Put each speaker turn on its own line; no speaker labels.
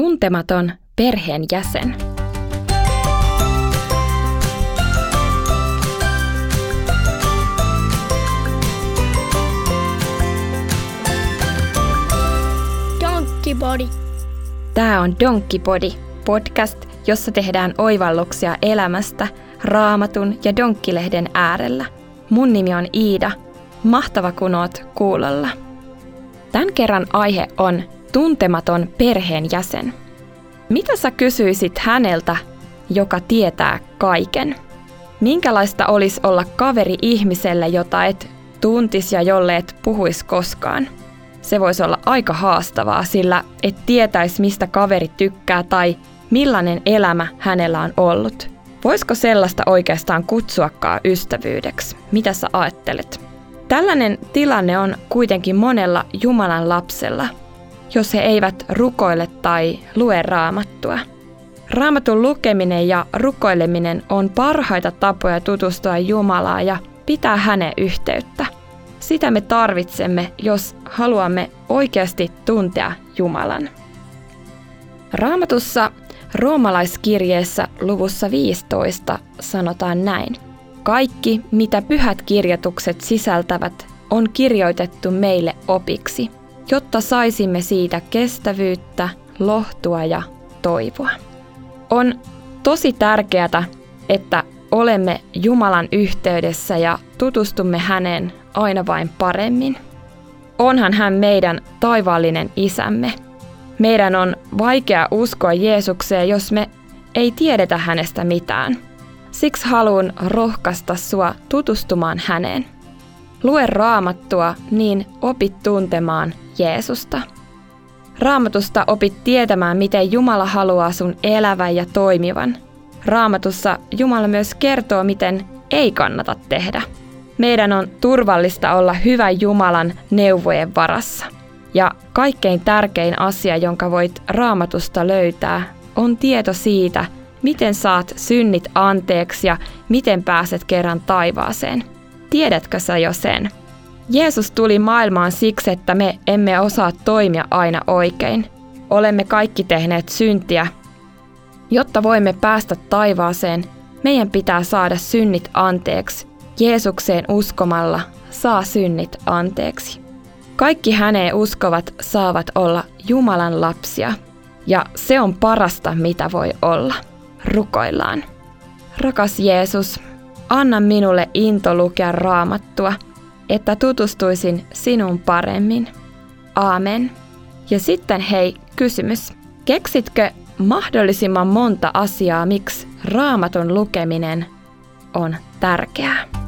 Tuntematon perheenjäsen.
Donkkipodi.
Tämä on Donkkipodi, podcast, jossa tehdään oivalluksia elämästä raamatun ja donkkilehden äärellä. Mun nimi on Iida. Mahtava kun oot kuulolla. Tämän kerran aihe on tuntematon perheenjäsen. Mitä sä kysyisit häneltä, joka tietää kaiken? Minkälaista olisi olla kaveri ihmiselle, jota et tuntis ja jolle et puhuis koskaan? Se voisi olla aika haastavaa, sillä et tietäisi, mistä kaveri tykkää tai millainen elämä hänellä on ollut. Voisiko sellaista oikeastaan kutsuakaan ystävyydeksi? Mitä sä ajattelet? Tällainen tilanne on kuitenkin monella Jumalan lapsella, jos he eivät rukoile tai lue raamattua. Raamatun lukeminen ja rukoileminen on parhaita tapoja tutustua Jumalaa ja pitää hänen yhteyttä. Sitä me tarvitsemme, jos haluamme oikeasti tuntea Jumalan. Raamatussa roomalaiskirjeessä luvussa 15 sanotaan näin. Kaikki, mitä pyhät kirjoitukset sisältävät, on kirjoitettu meille opiksi, jotta saisimme siitä kestävyyttä, lohtua ja toivoa. On tosi tärkeää, että olemme Jumalan yhteydessä ja tutustumme häneen aina vain paremmin. Onhan hän meidän taivaallinen isämme. Meidän on vaikea uskoa Jeesukseen, jos me ei tiedetä hänestä mitään. Siksi haluan rohkaista sua tutustumaan häneen. Lue raamattua, niin opit tuntemaan Jeesusta. Raamatusta opit tietämään, miten Jumala haluaa sun elävän ja toimivan. Raamatussa Jumala myös kertoo, miten ei kannata tehdä. Meidän on turvallista olla hyvä Jumalan neuvojen varassa. Ja kaikkein tärkein asia, jonka voit raamatusta löytää, on tieto siitä, miten saat synnit anteeksi ja miten pääset kerran taivaaseen. Tiedätkö sä jo sen? Jeesus tuli maailmaan siksi, että me emme osaa toimia aina oikein. Olemme kaikki tehneet syntiä. Jotta voimme päästä taivaaseen, meidän pitää saada synnit anteeksi. Jeesukseen uskomalla saa synnit anteeksi. Kaikki häneen uskovat saavat olla Jumalan lapsia, ja se on parasta, mitä voi olla. Rukoillaan. Rakas Jeesus, anna minulle into lukea raamattua, että tutustuisin sinun paremmin. Aamen. Ja sitten hei, kysymys. Keksitkö mahdollisimman monta asiaa, miksi raamatun lukeminen on tärkeää?